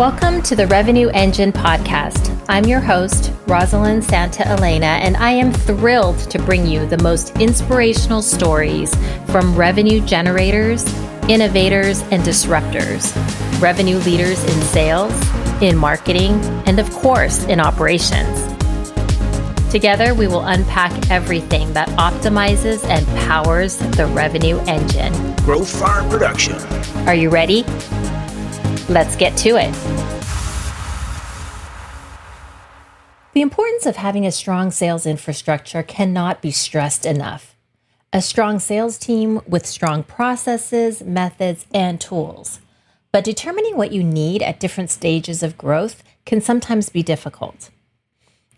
Welcome to the Revenue Engine Podcast. I'm your host, Rosalyn Santa Elena, and I am thrilled to bring you the most inspirational stories from revenue generators, innovators, and disruptors, revenue leaders in sales, in marketing, and of course, in operations. Together, we will unpack everything that optimizes and powers the revenue engine. Growth Farm Production. Are you ready? Let's get to it. The importance of having a strong sales infrastructure cannot be stressed enough. A strong sales team with strong processes, methods, and tools. But determining what you need at different stages of growth can sometimes be difficult.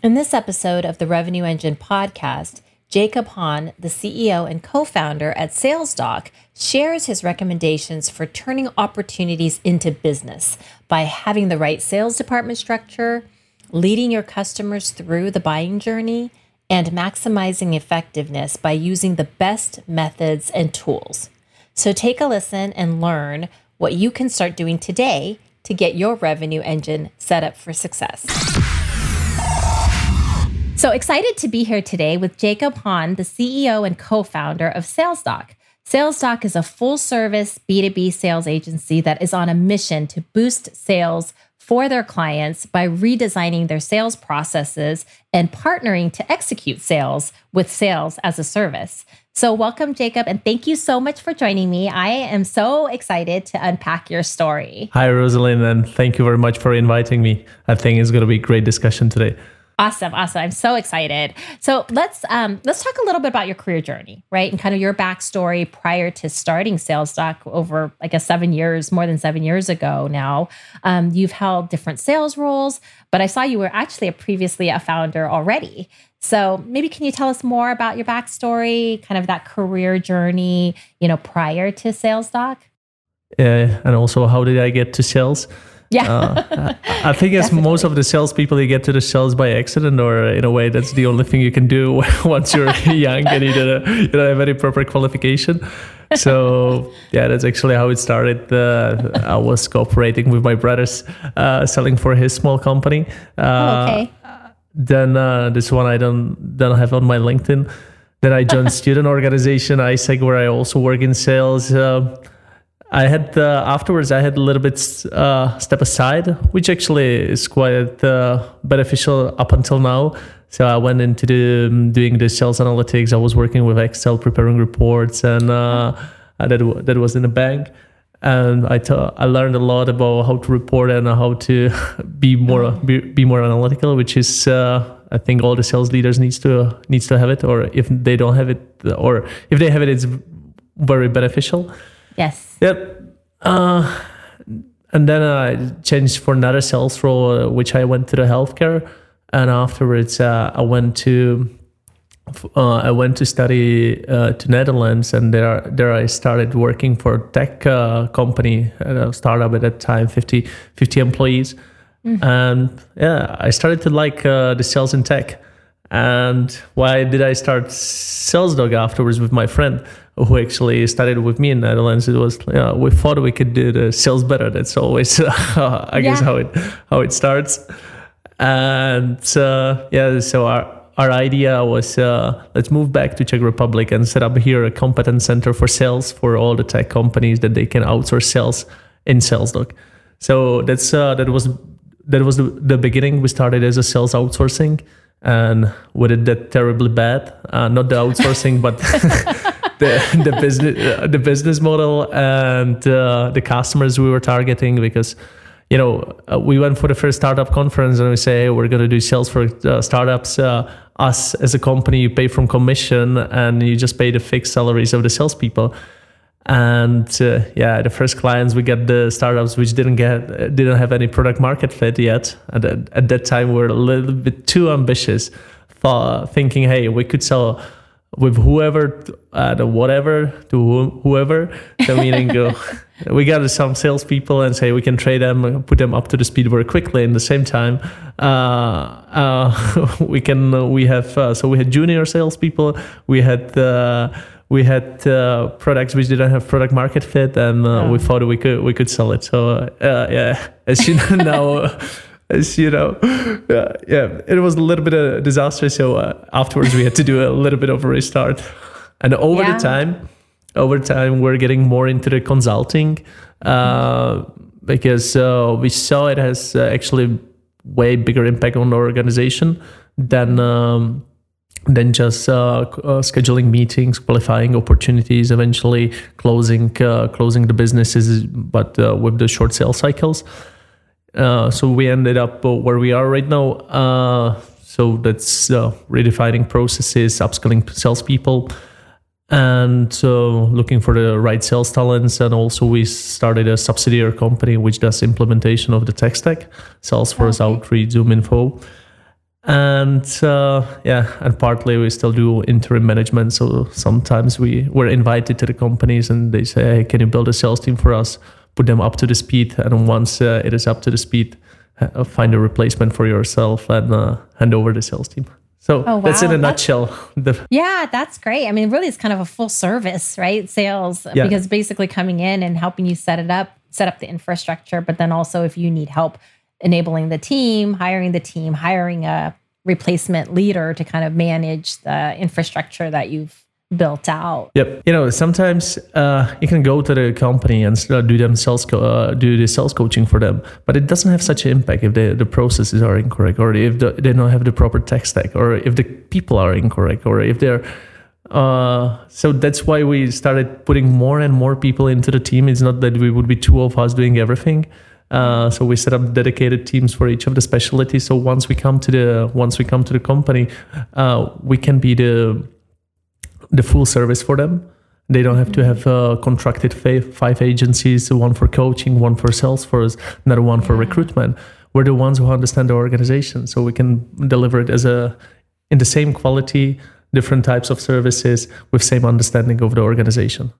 In this episode of the Revenue Engine podcast, Jakub Hon, the CEO and co founder at SalesDock, shares his recommendations for turning opportunities into business by having the right sales department structure, leading your customers through the buying journey, and maximizing effectiveness by using the best methods and tools. So take a listen and learn what you can start doing today to get your revenue engine set up for success. So excited to be here today with Jakub Hon, the CEO and co founder of SalesDock. SalesDock is a full service B2B sales agency that is on a mission to boost sales for their clients by redesigning their sales processes and partnering to execute sales with sales as a service. So, welcome, Jakub, and thank you so much for joining me. I am so excited to unpack your story. Hi, Rosalyn, and thank you very much for inviting me. I think it's going to be a great discussion today. Awesome, awesome. I'm so excited. So let's um, let's talk a little bit about your career journey, right? And kind of your backstory prior to starting SalesDock over, I guess, seven years, more than seven years ago now. Um, you've held different sales roles, but I saw you were actually a previously a founder already. So maybe can you tell us more about your backstory, kind of that career journey, you know, prior to SalesDock? Yeah, and also how did I get to sales? Yeah. uh, I think as most of the salespeople, you get to the sales by accident, or in a way, that's the only thing you can do once you're young and you don't, you don't have any proper qualification. So yeah, that's actually how it started. Uh, I was cooperating with my brothers, uh, selling for his small company. Uh, oh, okay. Then uh, this one I don't don't have on my LinkedIn. Then I joined student organization AIESEC, where I also work in sales. I had uh, afterwards I had a little bit uh, step aside, which actually is quite uh, beneficial up until now. So I went into the, um, doing the sales analytics. I was working with Excel, preparing reports, and uh, that that was in a bank. And I, I learned a lot about how to report and how to be more be, be more analytical, which is uh, I think all the sales leaders needs to needs to have it, or if they don't have it, or if they have it, it's very beneficial. Yes. Yep. Uh, and then I changed for another sales role, uh, which I went to the healthcare, and afterwards uh, I went to uh, I went to study uh, to Netherlands, and there there I started working for a tech uh, company, a startup at that time, 50, 50 employees, mm-hmm. and yeah, I started to like the sales in tech. And why did I start SalesDock afterwards with my friend? Who actually studied with me in Netherlands. It was yeah, we thought we could do the sales better. That's always uh, I guess how it how it starts. And uh, yeah, so our our idea was uh, let's move back to Czech Republic and set up here a competence center for sales for all the tech companies that they can outsource sales in SalesDock. So that's uh, that was that was the, the beginning. We started as a sales outsourcing, and we did that terribly bad. Uh, not the outsourcing, but the the business the business model and uh, the customers we were targeting because you know uh, we went for the first startup conference and we say we're going to do sales for uh, startups uh, us as a company. You pay from commission and you just pay the fixed salaries of the salespeople. And uh, yeah the first clients we get the startups which didn't get didn't have any product market fit yet. And at, at that time we were a little bit too ambitious for thinking hey we could sell with whoever, uh, whatever to whoever. So meaning, go we got some salespeople and say we can trade them, put them up to the speed very quickly. In the same time, uh, uh we can we have uh, so we had junior salespeople, we had uh, we had uh, products which didn't have product market fit, and uh, oh. we thought we could we could sell it. So uh, yeah, as you know. as you know, yeah, yeah, it was a little bit of a disaster. So uh, afterwards, we had to do a little bit of a restart, and over yeah. the time, over time, we're getting more into the consulting uh, because uh, we saw it has uh, actually way bigger impact on the organization than. Um, than just uh, uh, scheduling meetings, qualifying opportunities, eventually closing uh, closing the businesses, but uh, with the short sales cycles. Uh, so we ended up where we are right now. Uh, so that's redefining processes, upskilling salespeople, and looking for the right sales talents. And also we started a subsidiary company which does implementation of the tech stack, Salesforce, okay. Outreach, ZoomInfo and uh, yeah and partly we still do interim management so sometimes we we're invited to the companies and they say hey can you build a sales team for us put them up to the speed and once uh, it is up to the speed uh, find a replacement for yourself and uh, hand over the sales team so oh, wow. that's in a nutshell yeah that's great i mean really it's kind of a full service right sales yeah. because basically coming in and helping you set it up set up the infrastructure but then also if you need help enabling the team, hiring the team, hiring a replacement leader to kind of manage the infrastructure that you've built out. Yep. You know, sometimes uh, you can go to the company and do them sales co- uh, do the sales coaching for them, but it doesn't have such an impact if the the processes are incorrect, or if the, they don't have the proper tech stack, or if the people are incorrect, or if they're uh, so that's why we started putting more and more people into the team. It's not that we would be two of us doing everything, uh, so we set up dedicated teams for each of the specialties. So once we come to the once we come to the company, uh, we can be the the full service for them. They don't have to have uh, contracted five, five agencies, one for coaching, one for sales, Salesforce, another one for recruitment. We're the ones who understand the organization, so we can deliver it as a in the same quality, different types of services with same understanding of the organization.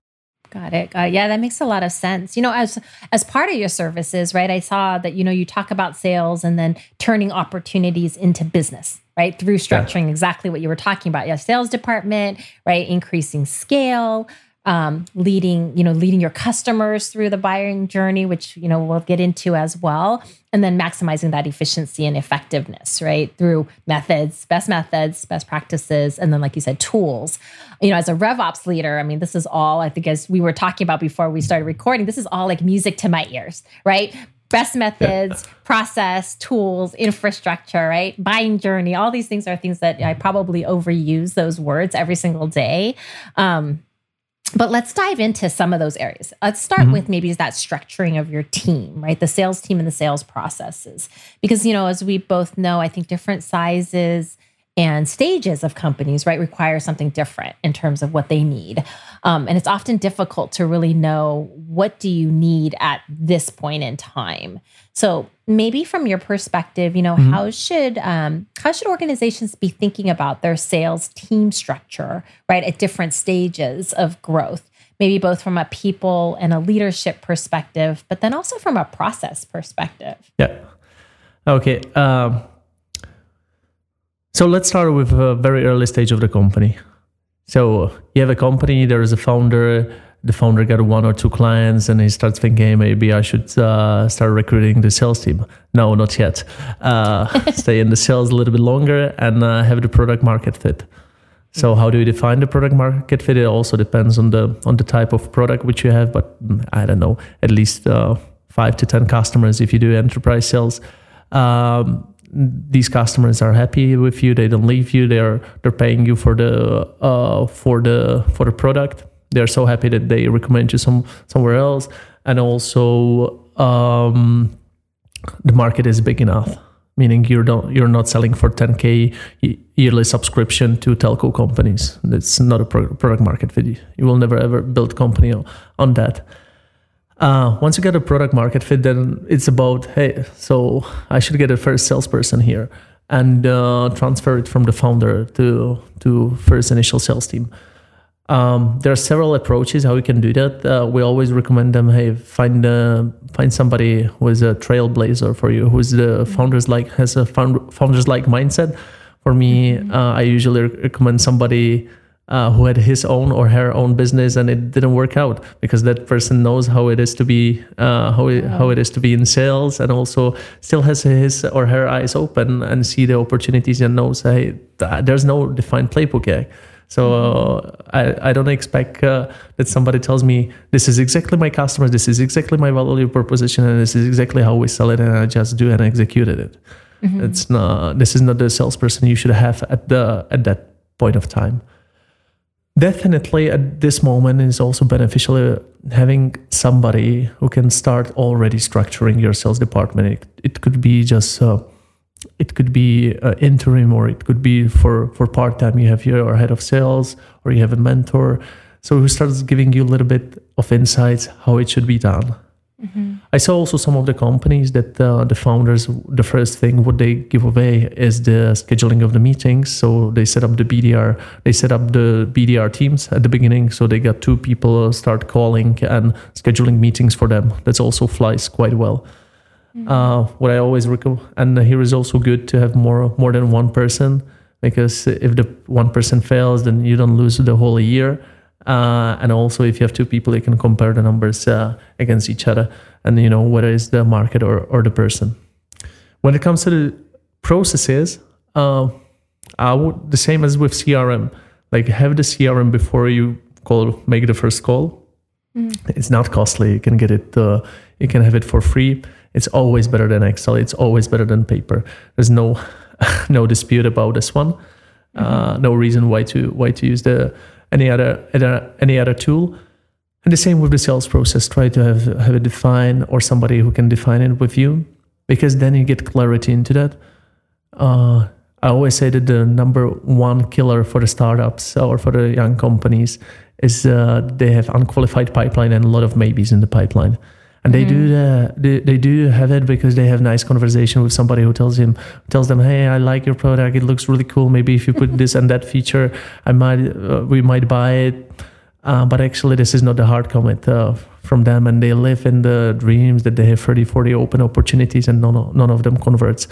Got it. Got it. Yeah, that makes a lot of sense. You know, as as part of your services, right? I saw that you know you talk about sales and then turning opportunities into business, right? Through structuring yeah. exactly what you were talking about. Yeah, sales department, right? Increasing scale, um, leading, you know, leading your customers through the buying journey, which you know we'll get into as well, and then maximizing that efficiency and effectiveness, right, through methods, best methods, best practices, and then, like you said, tools. You know, as a RevOps leader, I mean, this is all I think as we were talking about before we started recording. This is all like music to my ears, right? best methods, process, tools, infrastructure, right? Buying journey, all these things are things that I probably overuse those words every single day. Um, but let's dive into some of those areas. Let's start mm-hmm. with maybe that structuring of your team, right? The sales team and the sales processes. Because, you know, as we both know, I think different sizes and stages of companies, right, require something different in terms of what they need. Um, and it's often difficult to really know what do you need at this point in time. So maybe from your perspective, you know, mm-hmm. how should um, how should organizations be thinking about their sales team structure, right, at different stages of growth? Maybe both from a people and a leadership perspective, but then also from a process perspective. Yeah. Okay. Um, so let's start with a very early stage of the company. So you have a company, there is a founder, the founder got one or two clients and he starts thinking hey, maybe i should uh, start recruiting the sales team. No not yet. Uh, stay in the sales a little bit longer and uh, have the product market fit. So how do you define the product market fit? It also depends on the on the type of product which you have but mm, i don't know at least uh, five to ten customers if you do enterprise sales. Um, these customers are happy with you they don't leave you they're they're paying you for the uh, for the for the product. They're so happy that they recommend you some somewhere else. And also um, the market is big enough meaning you're not you're not selling for 10k yearly subscription to telco companies. It's not a product market fit you. Will never ever build company on that uh, once you get a product market fit, then it's about hey, so I should get a first salesperson here and uh, transfer it from the founder to to first initial sales team. Um, there are several approaches how you can do that. Uh, we always recommend them. Hey, find uh, find somebody who is a trailblazer for you, who's the founders like has a found, founders like mindset. For me, mm-hmm. uh, I usually recommend somebody uh, who had his own or her own business and it didn't work out because that person knows how it is to be uh, how it, how it is to be in sales and also still has his or her eyes open and see the opportunities and knows hey there's no defined playbook yet. So uh, I, I don't expect uh, that somebody tells me this is exactly my customer, this is exactly my value proposition, and this is exactly how we sell it, and I just do and executed it. Mm-hmm. It's not. This is not the salesperson you should have at the at that point of time definitely at this moment is also beneficial uh, having somebody who can start already structuring your sales department. It, it could be just uh, it could be uh, interim or it could be for for part-time. You have your head of sales or you have a mentor. So who starts giving you a little bit of insights how it should be done Mm-hmm. I saw also some of the companies that uh, the founders, the first thing what they give away is the scheduling of the meetings. So they set up the BDR, they set up the BDR teams at the beginning. So they got two people start calling and scheduling meetings for them. That's also flies quite well. Mm-hmm. Uh, what I always recommend, and here is also good to have more more than one person because if the one person fails, then you don't lose the whole year. Uh, and also, if you have two people, you can compare the numbers uh, against each other, and you know whether it's the market or, or the person. When it comes to the processes, uh, I would the same as with CRM. Like have the CRM before you call, make the first call. Mm. It's not costly. You can get it. Uh, you can have it for free. It's always better than Excel. It's always better than paper. There's no no dispute about this one. Uh, mm-hmm. no reason why to why to use the any other any other tool. And the same with the sales process. Try to have have it defined or somebody who can define it with you, because then you get clarity into that. Uh, I always say that the number one killer for the startups or for the young companies is uh, they have unqualified pipeline and a lot of maybes in the pipeline and they mm-hmm. do the, they, they do have it because they have nice conversation with somebody who tells him tells them hey i like your product. It looks really cool. Maybe if you put this and that feature i might uh, we might buy it. Uh, but actually this is not the hard comment uh, from them. And they live in the dreams that they have 30 40 open opportunities and none of, none of them converts.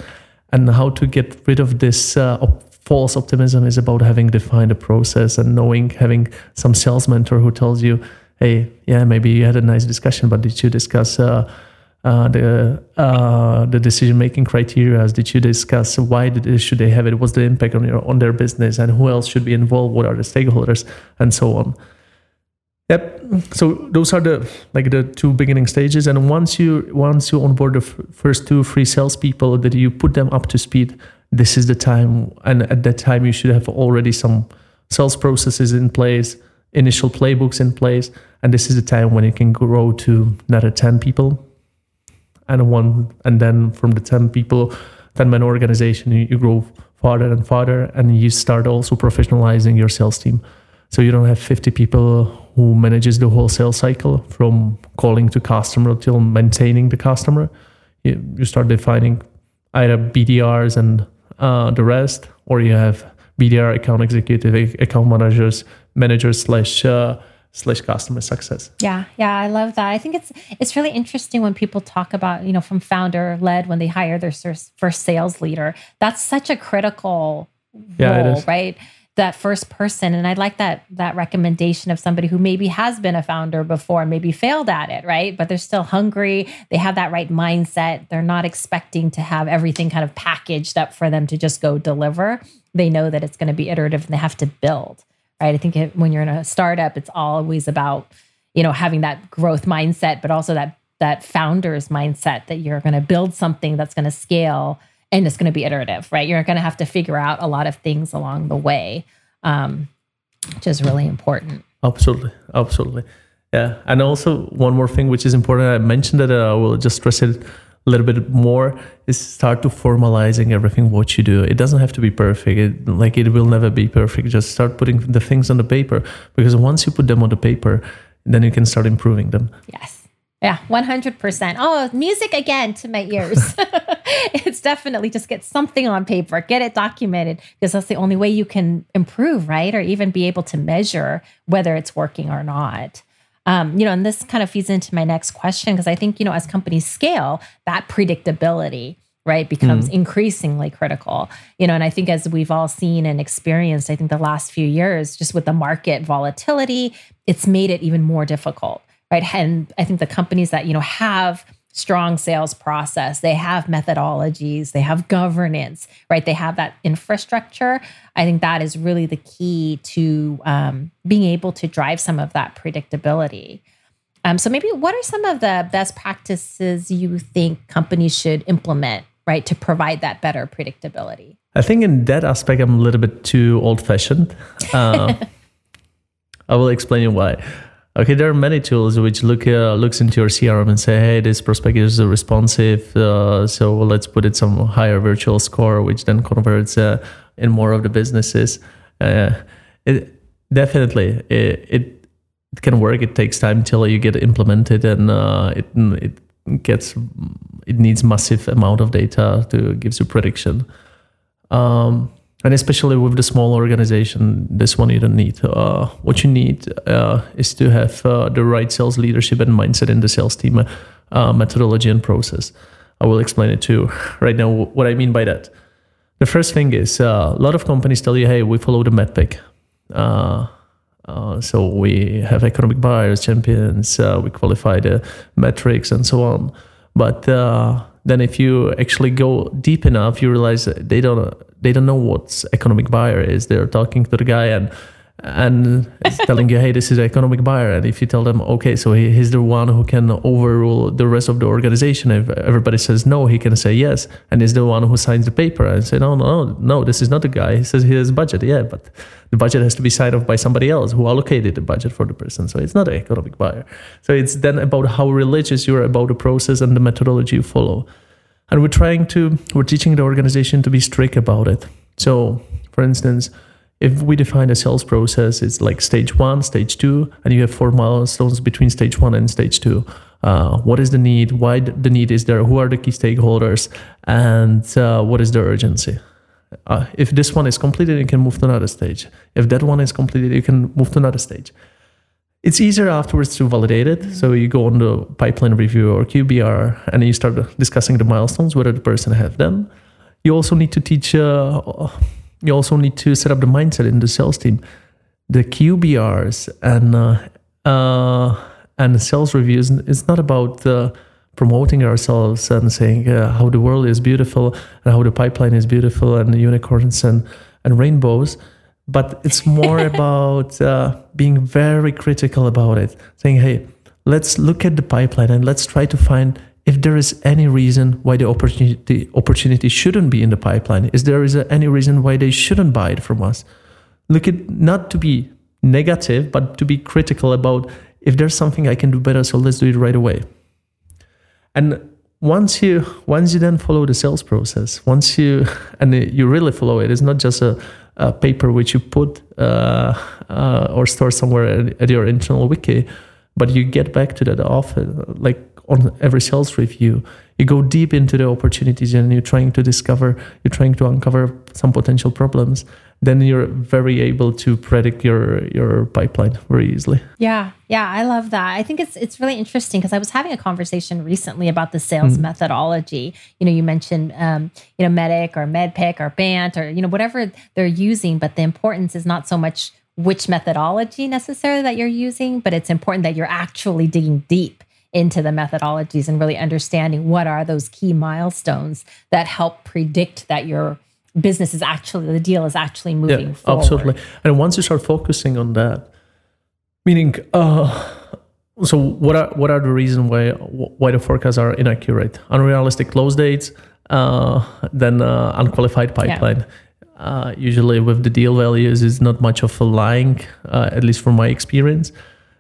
And how to get rid of this uh, op- false optimism is about having defined a process and knowing having some sales mentor who tells you hey, yeah, maybe you had a nice discussion, but did you discuss uh, uh, the uh, the decision making criteria? Did you discuss why did, should they have it? What's the impact on your on their business, and who else should be involved? What are the stakeholders, and so on. Yep. So those are the like the two beginning stages, and once you once you onboard the f- first two free salespeople, that you put them up to speed. This is the time, and at that time you should have already some sales processes in place, initial playbooks in place, and this is the time when it can grow to another 10 people. And one and then from the 10 people 10 man organization you, you grow farther and farther and you start also professionalizing your sales team. So you don't have 50 people who manages the whole sales cycle from calling to customer till maintaining the customer. You, you start defining either bdrs and uh, the rest or you have bdr account executive account managers managers slash uh, slash customer success. Yeah, yeah, I love that. I think it's it's really interesting when people talk about you know from founder led when they hire their first sales leader. That's such a critical yeah, role, right? That first person, and I like that that recommendation of somebody who maybe has been a founder before and maybe failed at it, right? But they're still hungry. They have that right mindset. They're not expecting to have everything kind of packaged up for them to just go deliver. They know that it's going to be iterative and they have to build right? I think it, when you're in a startup, it's always about you know having that growth mindset, but also that that founder's mindset that you're going to build something that's going to scale and it's going to be iterative, right? You're going to have to figure out a lot of things along the way, um, which is really important. Absolutely, absolutely, yeah. And also one more thing which is important. I mentioned that uh, I will just stress it a little bit more is start to formalizing everything what you do it doesn't have to be perfect it, like it will never be perfect just start putting the things on the paper because once you put them on the paper then you can start improving them yes yeah, 100%. Oh, music again to my ears. it's definitely just get something on paper, get it documented, because that's the only way you can improve, right? Or even be able to measure whether it's working or not. Um, you know, and this kind of feeds into my next question because I think, you know, as companies scale, that predictability right becomes mm. increasingly critical you know and i think as we've all seen and experienced i think the last few years just with the market volatility it's made it even more difficult right and i think the companies that you know have strong sales process. They have methodologies. They have governance right? They have that infrastructure. I think that is really the key to um, being able to drive some of that predictability. Um, so maybe what are some of the best practices you think companies should implement right to provide that better predictability? I think in that aspect i'm a little bit too old fashioned uh, i will explain you why okay there are many tools which look uh, looks into your crm and say hey this prospect is responsive uh, so let's put it some higher virtual score which then converts uh, in more of the businesses uh, it definitely it, it can work. It takes time till you get implemented, and uh, it it gets it needs massive amount of data to gives you prediction. Um, and especially with the small organization, this one you don't need. Uh, what you need uh, is to have uh, the right sales leadership and mindset in the sales team, uh, methodology and process. I will explain it too. Right now, what I mean by that. The first thing is uh, a lot of companies tell you, "Hey, we follow the MEDDPICC." Uh, so we have economic buyers, champions, we qualify the metrics and so on. But then if you actually go deep enough, you realize they don't they don't know what economic buyer is. They're talking to the guy and and telling you, hey, this is an economic buyer. And if you tell them, okay, so he, he's the one who can overrule the rest of the organization. If everybody says no, he can say yes, and he's the one who signs the paper and say, no, no, no, this is not the guy. He says he has budget, yeah, but the budget has to be signed off by somebody else who allocated the budget for the person. So it's not an economic buyer. So it's then about how religious you are about the process and the methodology you follow. And we're trying to, we're teaching the organization to be strict about it. So, for instance, if we define a sales process, it's like stage one, stage two, and you have four milestones between stage one and stage two. Uh, what is the need? Why the need is there? Who are the key stakeholders? And uh, what is the urgency? Uh, if this one is completed, you can move to another stage. If that one is completed, you can move to another stage. It's easier afterwards to validate it. So you go on the pipeline review or QBR and you start discussing the milestones, whether the person have them. You also need to teach uh, you also need to set up the mindset in the sales team. The QBRs and uh, uh, and sales reviews it's not about uh, promoting ourselves and saying uh, how the world is beautiful and how the pipeline is beautiful and unicorns and and rainbows, but it's more about uh, being very critical about it. Saying, hey, let's look at the pipeline and let's try to find if there is any reason why the opportunity opportunity shouldn't be in the pipeline is there is any reason why they shouldn't buy it from us look at not to be negative but to be critical about if there's something i can do better so let's do it right away and once you once you then follow the sales process once you and you really follow it it's not just a, a paper which you put uh, uh, or store somewhere at your internal wiki but you get back to that often like on every sales review you go deep into the opportunities and you're trying to discover you're trying to uncover some potential problems then you're very able to predict your your pipeline very easily. Yeah yeah i love that. I think it's it's really interesting because i was having a conversation recently about the sales mm. methodology. You know you mentioned um, you know MEDDIC or MEDDPICC or bant or you know whatever they're using but the importance is not so much which methodology necessarily that you're using but it's important that you're actually digging deep into the methodologies and really understanding what are those key milestones that help predict that your business is actually the deal is actually moving yeah, forward. Absolutely. And once you start focusing on that, meaning uh so what are what are the reason why why the forecasts are inaccurate? Unrealistic close dates, uh, then uh, unqualified pipeline. Yeah. Uh, usually with the deal values is not much of a lying, uh, at least from my experience.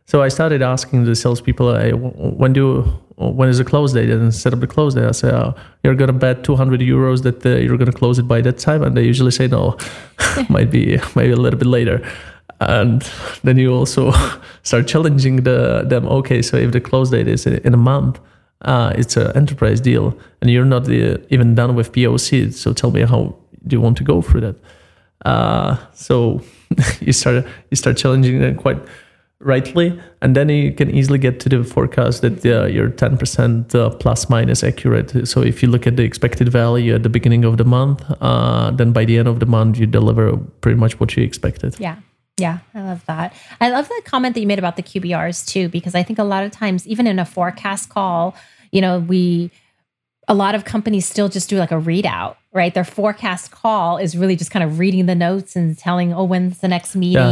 So I started asking the salespeople, hey, when do when is the close date? And set up the close date. I say, oh, you're gonna bet 200 euros that uh, you're gonna close it by that time, and they usually say no, might be maybe a little bit later. And then you also start challenging the, them. Okay, so if the close date is in a month, uh, it's an enterprise deal, and you're not uh, even done with POC. So tell me how do you want to go through that? Uh, so you start you start challenging them quite rightly, and then you can easily get to the forecast that uh, you're 10% uh, plus minus accurate. So if you look at the expected value at the beginning of the month, uh, then by the end of the month, you deliver pretty much what you expected. Yeah. Yeah, I love that. I love the comment that you made about the QBRs too, because I think a lot of times, even in a forecast call, you know, we a lot of companies still just do like a readout, right? Their forecast call is really just kind of reading the notes and telling, oh, when's the next meeting?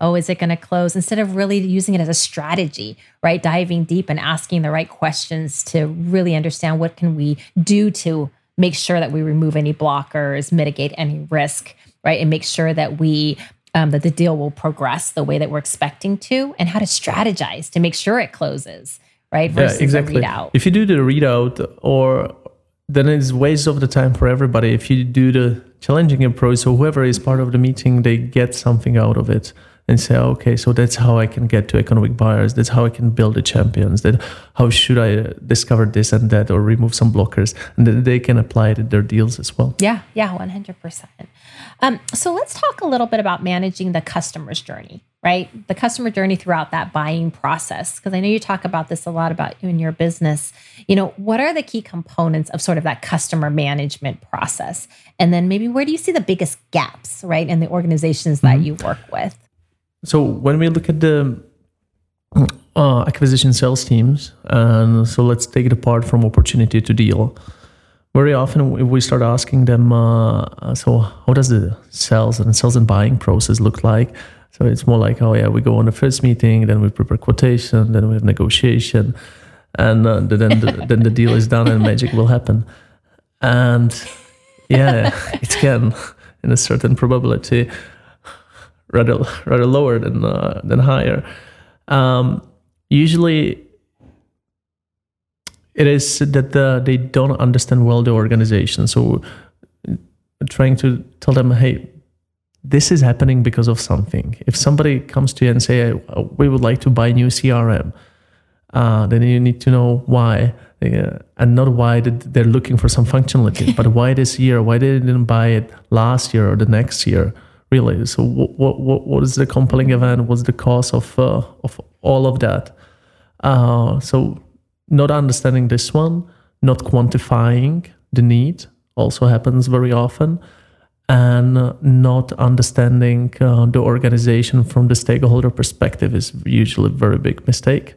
Oh, is it going to close? Instead of really using it as a strategy, right? Diving deep and asking the right questions to really understand what can we do to make sure that we remove any blockers, mitigate any risk, right? And make sure that we um, that the deal will progress the way that we're expecting to, and how to strategize to make sure it closes right? Versus yeah, exactly. If you do the readout or then it's waste of the time for everybody. If you do the challenging approach, so whoever is part of the meeting, they get something out of it and say, okay, so that's how I can get to economic buyers. That's how I can build the champions. That how should I discover this and that or remove some blockers, and then they can apply it in their deals as well. Yeah, yeah, one hundred percent. Um, so let's talk a little bit about managing the customer's journey right? The customer journey throughout that buying process. Because I know you talk about this a lot about you in your business. You know, what are the key components of sort of that customer management process? And then maybe where do you see the biggest gaps, right, in the organizations that mm-hmm. you work with? So when we look at the uh, acquisition sales teams, and so let's take it apart from opportunity to deal. Very often we start asking them, uh, so how does the sales and sales and buying process look like? So it's more like, oh yeah, we go on the first meeting, then we prepare quotation, then we have negotiation, and uh, then the, then the deal is done and magic will happen. And yeah, it can, in a certain probability, rather rather lower than uh, than higher. Um, usually, it is that the, they don't understand well the organization. So, trying to tell them, hey, this is happening because of something. If somebody comes to you and say, "We would like to buy new CRM," uh, then you need to know why, uh, and not why they're looking for some functionality, but why this year? Why they didn't buy it last year or the next year? Really? So, what what what is the compelling event? What's the cause of uh, of all of that? Uh, so, not understanding this one, not quantifying the need, also happens very often and not understanding uh, the organization from the stakeholder perspective is usually a very big mistake.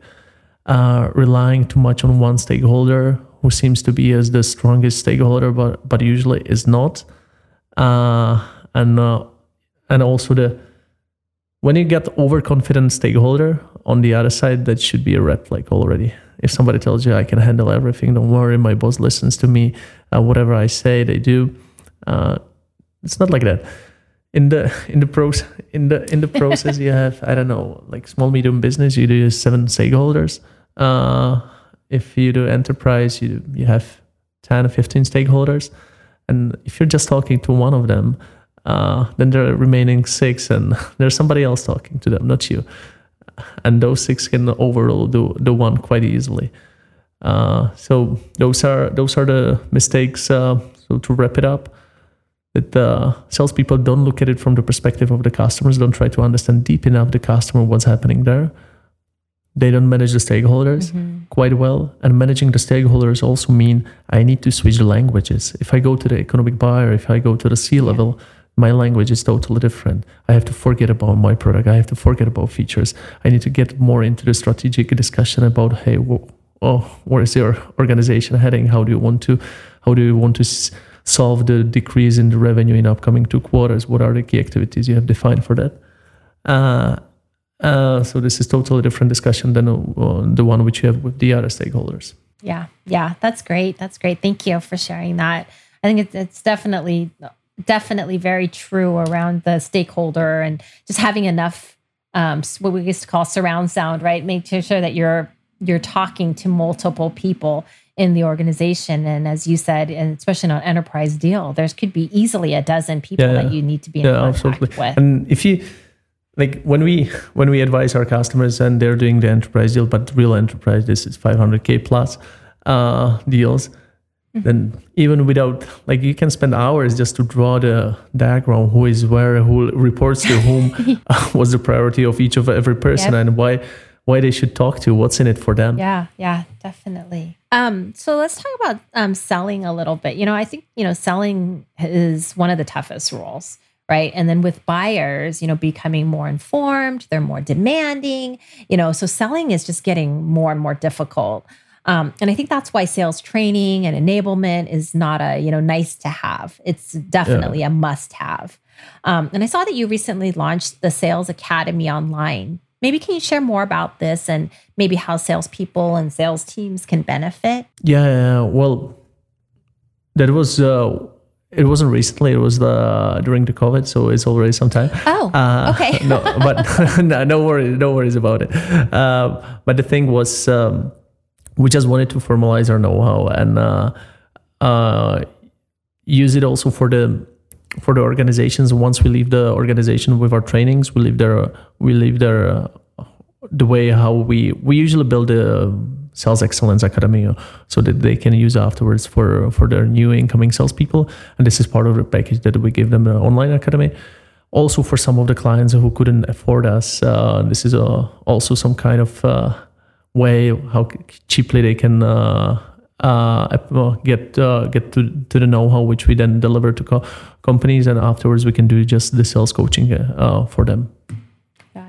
Uh, relying too much on one stakeholder who seems to be as the strongest stakeholder, but but usually is not, uh, and uh, and also the when you get overconfident stakeholder on the other side, that should be a red flag already. If somebody tells you I can handle everything, don't worry, my boss listens to me, uh, whatever I say, they do uh, it's not like that. In the in the process in the in the process you have i don't know like small medium business you do seven stakeholders. Uh, if you do enterprise you you have 10 or 15 stakeholders. And if you're just talking to one of them uh, then there are remaining six and there's somebody else talking to them not you and those six can overrule the, the one quite easily uh, so those are those are the mistakes uh, so to wrap it up that the salespeople don't look at it from the perspective of the customers, don't try to understand deep enough the customer what's happening there. They don't manage the stakeholders mm-hmm. quite well. And managing the stakeholders also mean I need to switch the languages. If I go to the economic buyer, if I go to the C level, yeah. My language is totally different. I have to forget about my product. I have to forget about features. I need to get more into the strategic discussion about, hey, oh, where is your organization heading? How do you want to, how do you want to solve the decrease in the revenue in upcoming two quarters? What are the key activities you have defined for that? Uh, uh, so this is totally different discussion than uh, the one which you have with the other stakeholders. Yeah, yeah, that's great. That's great. Thank you for sharing that. I think it's, it's definitely definitely very true around the stakeholder and just having enough um, what we used to call surround sound, right? Making sure that you're you're talking to multiple people in the organization. And as you said, and especially on an enterprise deal, there could be easily a dozen people yeah, that you need to be in yeah, contact absolutely. with. And if you like when we when we advise our customers and they're doing the enterprise deal, but real enterprise, this is 500k plus uh, deals. Then even without like you can spend hours just to draw the diagram who is where who reports to whom what's the priority of each of every person Yep. and why why they should talk to what's in it for them Yeah, yeah, definitely. Um, so let's talk about um, selling a little bit. You know, I think you know selling is one of the toughest roles, right? And then with buyers, you know, becoming more informed, they're more demanding. You know, so selling is just getting more and more difficult. Um, and I think that's why sales training and enablement is not a you know nice to have. It's definitely a must have. Um, and I saw that you recently launched the Sales Academy online. Maybe can you share more about this and maybe how salespeople and sales teams can benefit? Yeah, yeah, well, that was uh, it wasn't recently. It was the during the COVID, so it's already some time. Oh, Uh, okay. no, but no, no worries, no worries about it. Uh, but the thing was, um, we just wanted to formalize our know-how and uh, uh, use it also for the for the organizations. Once we leave the organization with our trainings, we leave their we leave their uh, the way how we we usually build a sales excellence academy uh, so that they can use afterwards for for their new incoming salespeople and this is part of the package that we give them an online academy also for some of the clients who couldn't afford us uh, this is uh, also some kind of uh, way how cheaply they can uh, uh, uh, get uh, get to, to the know-how which we then deliver to co- companies and afterwards we can do just the sales coaching uh, for them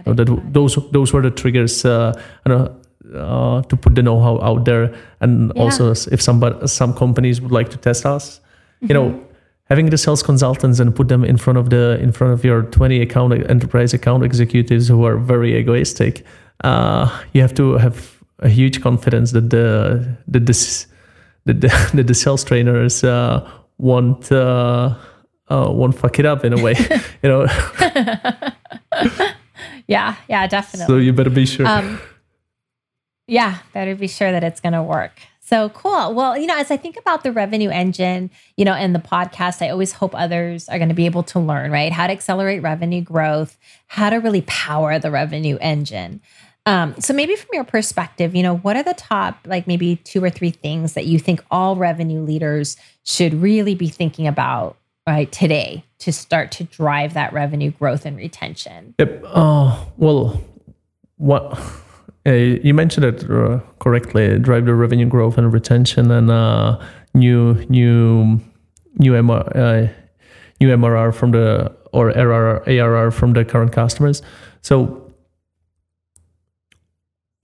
so that those those were the triggers uh, to put the know-how out there, and Yeah. also if somebody some companies would like to test us, you know, Mm-hmm. having the sales consultants and put them in front of the in front of your twenty account enterprise account executives who are very egoistic, uh, you have to have a huge confidence that the that this that the, that the sales trainers uh, won't. Uh, uh, won't fuck it up in a way, you know. Yeah, yeah, definitely. so you better be sure. um, yeah, better be sure that it's going to work. So cool. Well, you know, as I think about the revenue engine, you know, and the podcast, I always hope others are going to be able to learn, right? How to accelerate revenue growth, how to really power the revenue engine. Um, so maybe from your perspective, you know, what are the top, like maybe two or three things that you think all revenue leaders should really be thinking about, right, today to start to drive that revenue growth and retention? Yep. Uh, well, what uh, you mentioned it uh, correctly. Drive the revenue growth and retention, and uh, new new new MR, uh, new MRR from the or ARR ARR from the current customers. So.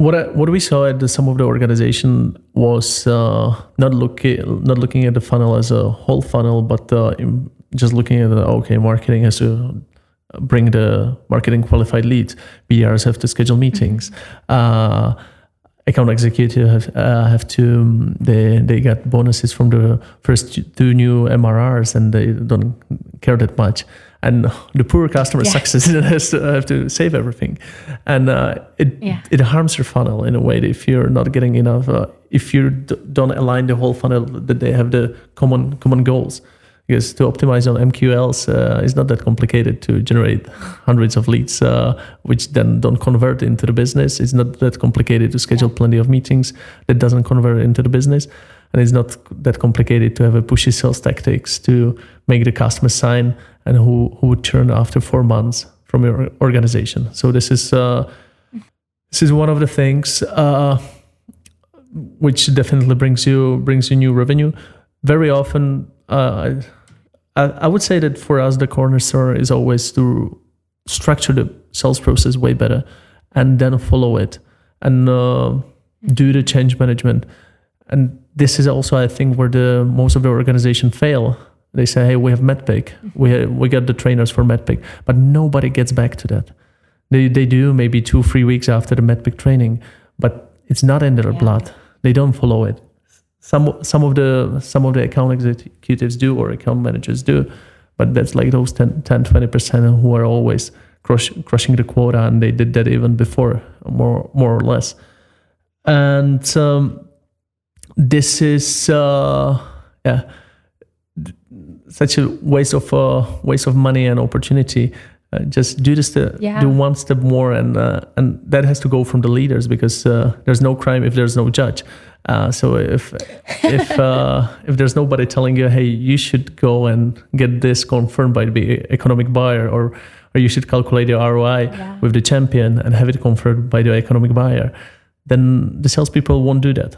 What, I, what we saw at the, some of the organization was uh, not looking not looking at the funnel as a whole funnel, but uh, just looking at the okay, marketing has to bring the marketing qualified leads. BDRs have to schedule meetings. Uh, account executive have, uh, have to um, they they get bonuses from the first two new MRRs and they don't care that much. And the poor customer Yeah. success has to have to save everything, and uh, it Yeah. it harms your funnel in a way that if you're not getting enough. Uh, if you d- don't align the whole funnel that they have the common common goals because to optimize on MQLs uh, is not that complicated to generate hundreds of leads, uh, which then don't convert into the business. It's not that complicated to schedule plenty of meetings that doesn't convert into the business. And it's not that complicated to have a pushy sales tactics to make the customer sign and who, who would turn after four months from your organization. So this is uh, this is one of the things uh, which definitely brings you brings you new revenue. Very often, uh, I, I would say that for us, the cornerstone is always to structure the sales process way better, and then follow it and uh, do the change management. And this is also, I think, where the most of the organization fail. They say, "Hey, we have MEDDPICC. We we got the trainers for MEDDPICC," but nobody gets back to that. They they do maybe two three weeks after the MEDDPICC training, but it's not in their Yeah. blood. They don't follow it. Some some of the some of the account executives do or account managers do, but that's like those 10, 10 20% who are always crush, crushing the quota, and they did that even before, more more or less. And um, this is uh, yeah such a waste of uh, waste of money and opportunity. Uh, just do this, to, Yeah. do one step more, and uh, and that has to go from the leaders because uh, there's no crime if there's no judge. Uh, so if if uh, if there's nobody telling you, hey, you should go and get this confirmed by the economic buyer, or or you should calculate your ROI Yeah. with the champion and have it confirmed by the economic buyer, then the salespeople won't do that.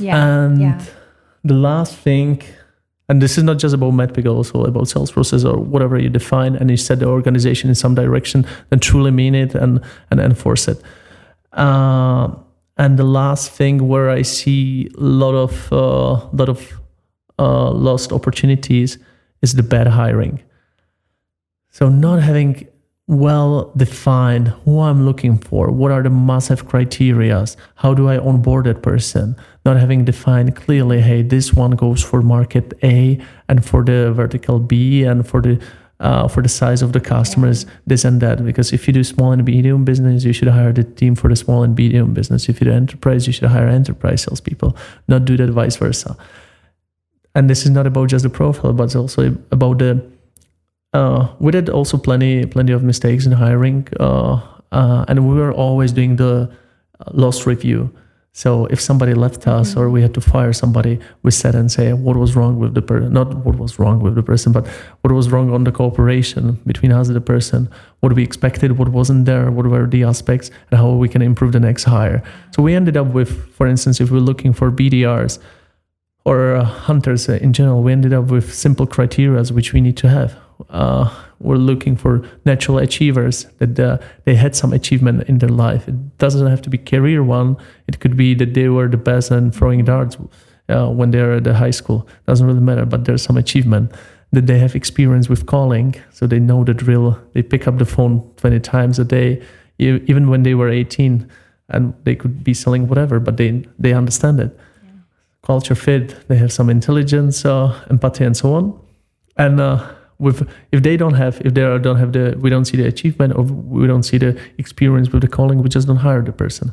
Yeah. And yeah. the last thing, and this is not just about MEDDPICC, also about sales process or whatever you define, and you set the organization in some direction, then truly mean it and and enforce it. Uh, and the last thing where I see a lot of uh, lot of uh, lost opportunities is the bad hiring. So not having well defined who I'm looking for, what are the must-have criterias, how do I onboard that person, not having defined clearly, hey, this one goes for market A and for the vertical B and for the uh, for the size of the customers, this and that. Because if you do small and medium business, you should hire the team for the small and medium business. If you do enterprise, you should hire enterprise salespeople, not do that vice versa. And this is not about just the profile, but it's also about the uh, we did also plenty plenty of mistakes in hiring, uh, uh, and we were always doing the loss review. So if somebody left us or we had to fire somebody, we sat and say what was wrong with the person, not what was wrong with the person, but what was wrong on the cooperation between us and the person, what we expected, what wasn't there, what were the aspects, and how we can improve the next hire. So we ended up with, for instance, if we're looking for BDRs or uh, hunters in general, we ended up with simple criteria which we need to have. Uh, we're looking for natural achievers that uh, they had some achievement in their life. It doesn't have to be career one. It could be that they were the best in throwing darts uh, when they're at the high school. Doesn't really matter, but there's some achievement that they have experience with calling, so they know the drill. They pick up the phone 20 times a day, even when they were 18, and they could be selling whatever, but they they understand it. Culture fit. They have some intelligence, uh, empathy, and so on. And uh, with if they don't have if they don't have the we don't see the achievement or we don't see the experience with the calling we just don't hire the person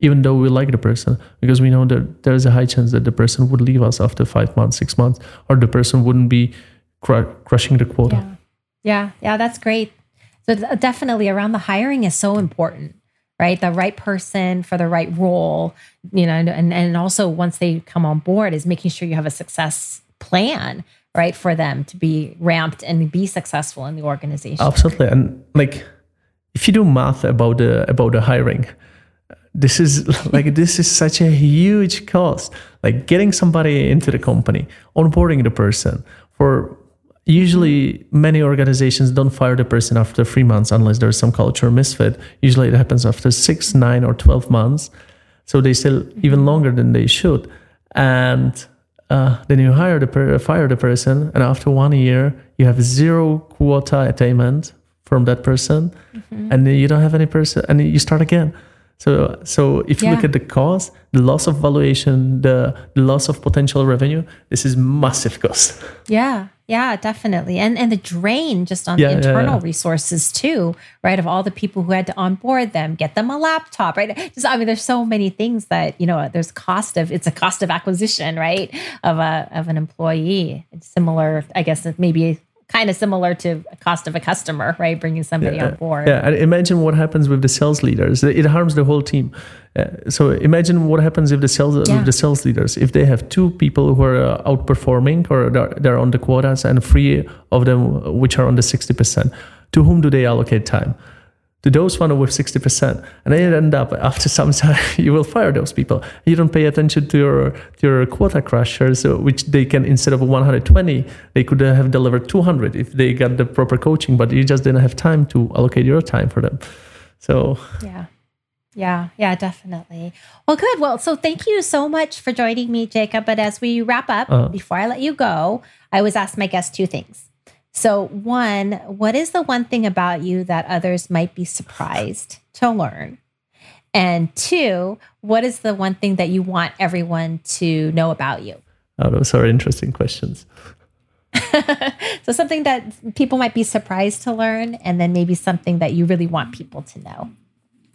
even though we like the person because we know that there's a high chance that the person would leave us after five months six months or the person wouldn't be cru- crushing the quota Yeah. Yeah. Yeah. That's great. So definitely around the hiring is so important, right? The right person for the right role, you know, and, and also once they come on board is making sure you have a success plan, right? For them to be ramped and be successful in the organization. absolutely. And like if you do math about the about the hiring this is like this is such a huge cost. Like getting somebody into the company onboarding the person. For usually many organizations don't fire the person after three months unless there's some culture misfit. Usually it happens after six nine or 12 months. So they still even longer than they should. And uh, then you hire the per- fire the person and after one year you have zero quota attainment from that person and then you don't have any person and you start again. So so if you look at the cost the loss of valuation the, the loss of potential revenue this is massive cost. Yeah, yeah, definitely. And and the drain just on Yeah, the internal yeah. resources too, right? Of all the people who had to onboard them, get them a laptop, right? Just I mean, there's so many things that, you know, there's cost of it's a cost of acquisition, right? Of a of an employee. It's similar, I guess maybe kind of similar to a cost of a customer, right? Bringing somebody on board. Yeah, and imagine what happens with the sales leaders. It harms the whole team. Uh, so imagine what happens if the sales Yeah. the sales leaders. If they have two people who are uh, outperforming or they're, they're on the quotas and three of them which are on the sixty percent, to whom do they allocate time? To those one with sixty percent, and then you end up after some time you will fire those people. You don't pay attention to your to your quota crushers, uh, which they can instead of one hundred twenty, they could have delivered two hundred if they got the proper coaching, but you just didn't have time to allocate your time for them. So Yeah. Yeah, yeah, definitely. Well, good. Well, so thank you so much for joining me, Jakub. But as we wrap up, Uh-huh. before I let you go, I always ask my guests two things. So, one, what is the one thing about you that others might be surprised to learn? And two, what is the one thing that you want everyone to know about you? oh, those are interesting questions. So, something that people might be surprised to learn, and then maybe something that you really want people to know.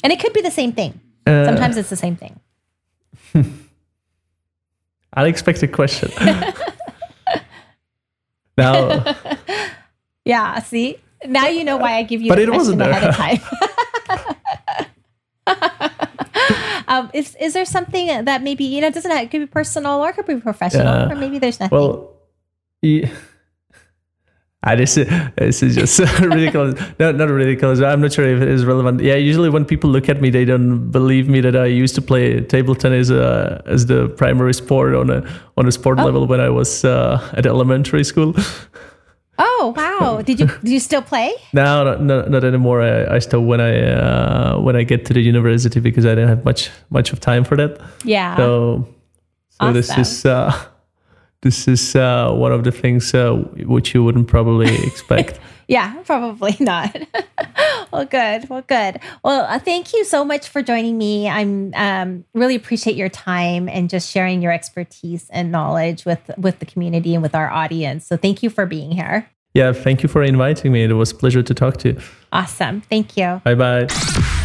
And it could be the same thing. Uh, Sometimes it's the same thing. unexpected question. now, Yeah, see? Now you know why I give you But the it wasn't ahead of time. um, is is there something that maybe you know doesn't have, it could be personal or it could be professional, or maybe there's nothing. Well, yeah. Ah, this is this is just ridiculous. No, not ridiculous. I'm not sure if it is relevant. Yeah, usually when people look at me, they don't believe me that I used to play table tennis uh, as the primary sport on a on a sport Oh. level when I was uh, at elementary school. oh wow! Did you do you still play? No, not, not, not anymore. I, I stop when I uh, when I get to the university because I didn't have much much of time for that. Yeah. So, so this is uh, this is uh, one of the things uh, which you wouldn't probably expect. Yeah, probably not. well, good. Well, good. Well, uh, thank you so much for joining me. I'm um, really appreciate your time and just sharing your expertise and knowledge with with the community and with our audience. So, thank you for being here. yeah, thank you for inviting me. It was a pleasure to talk to you. Awesome. Thank you. Bye bye.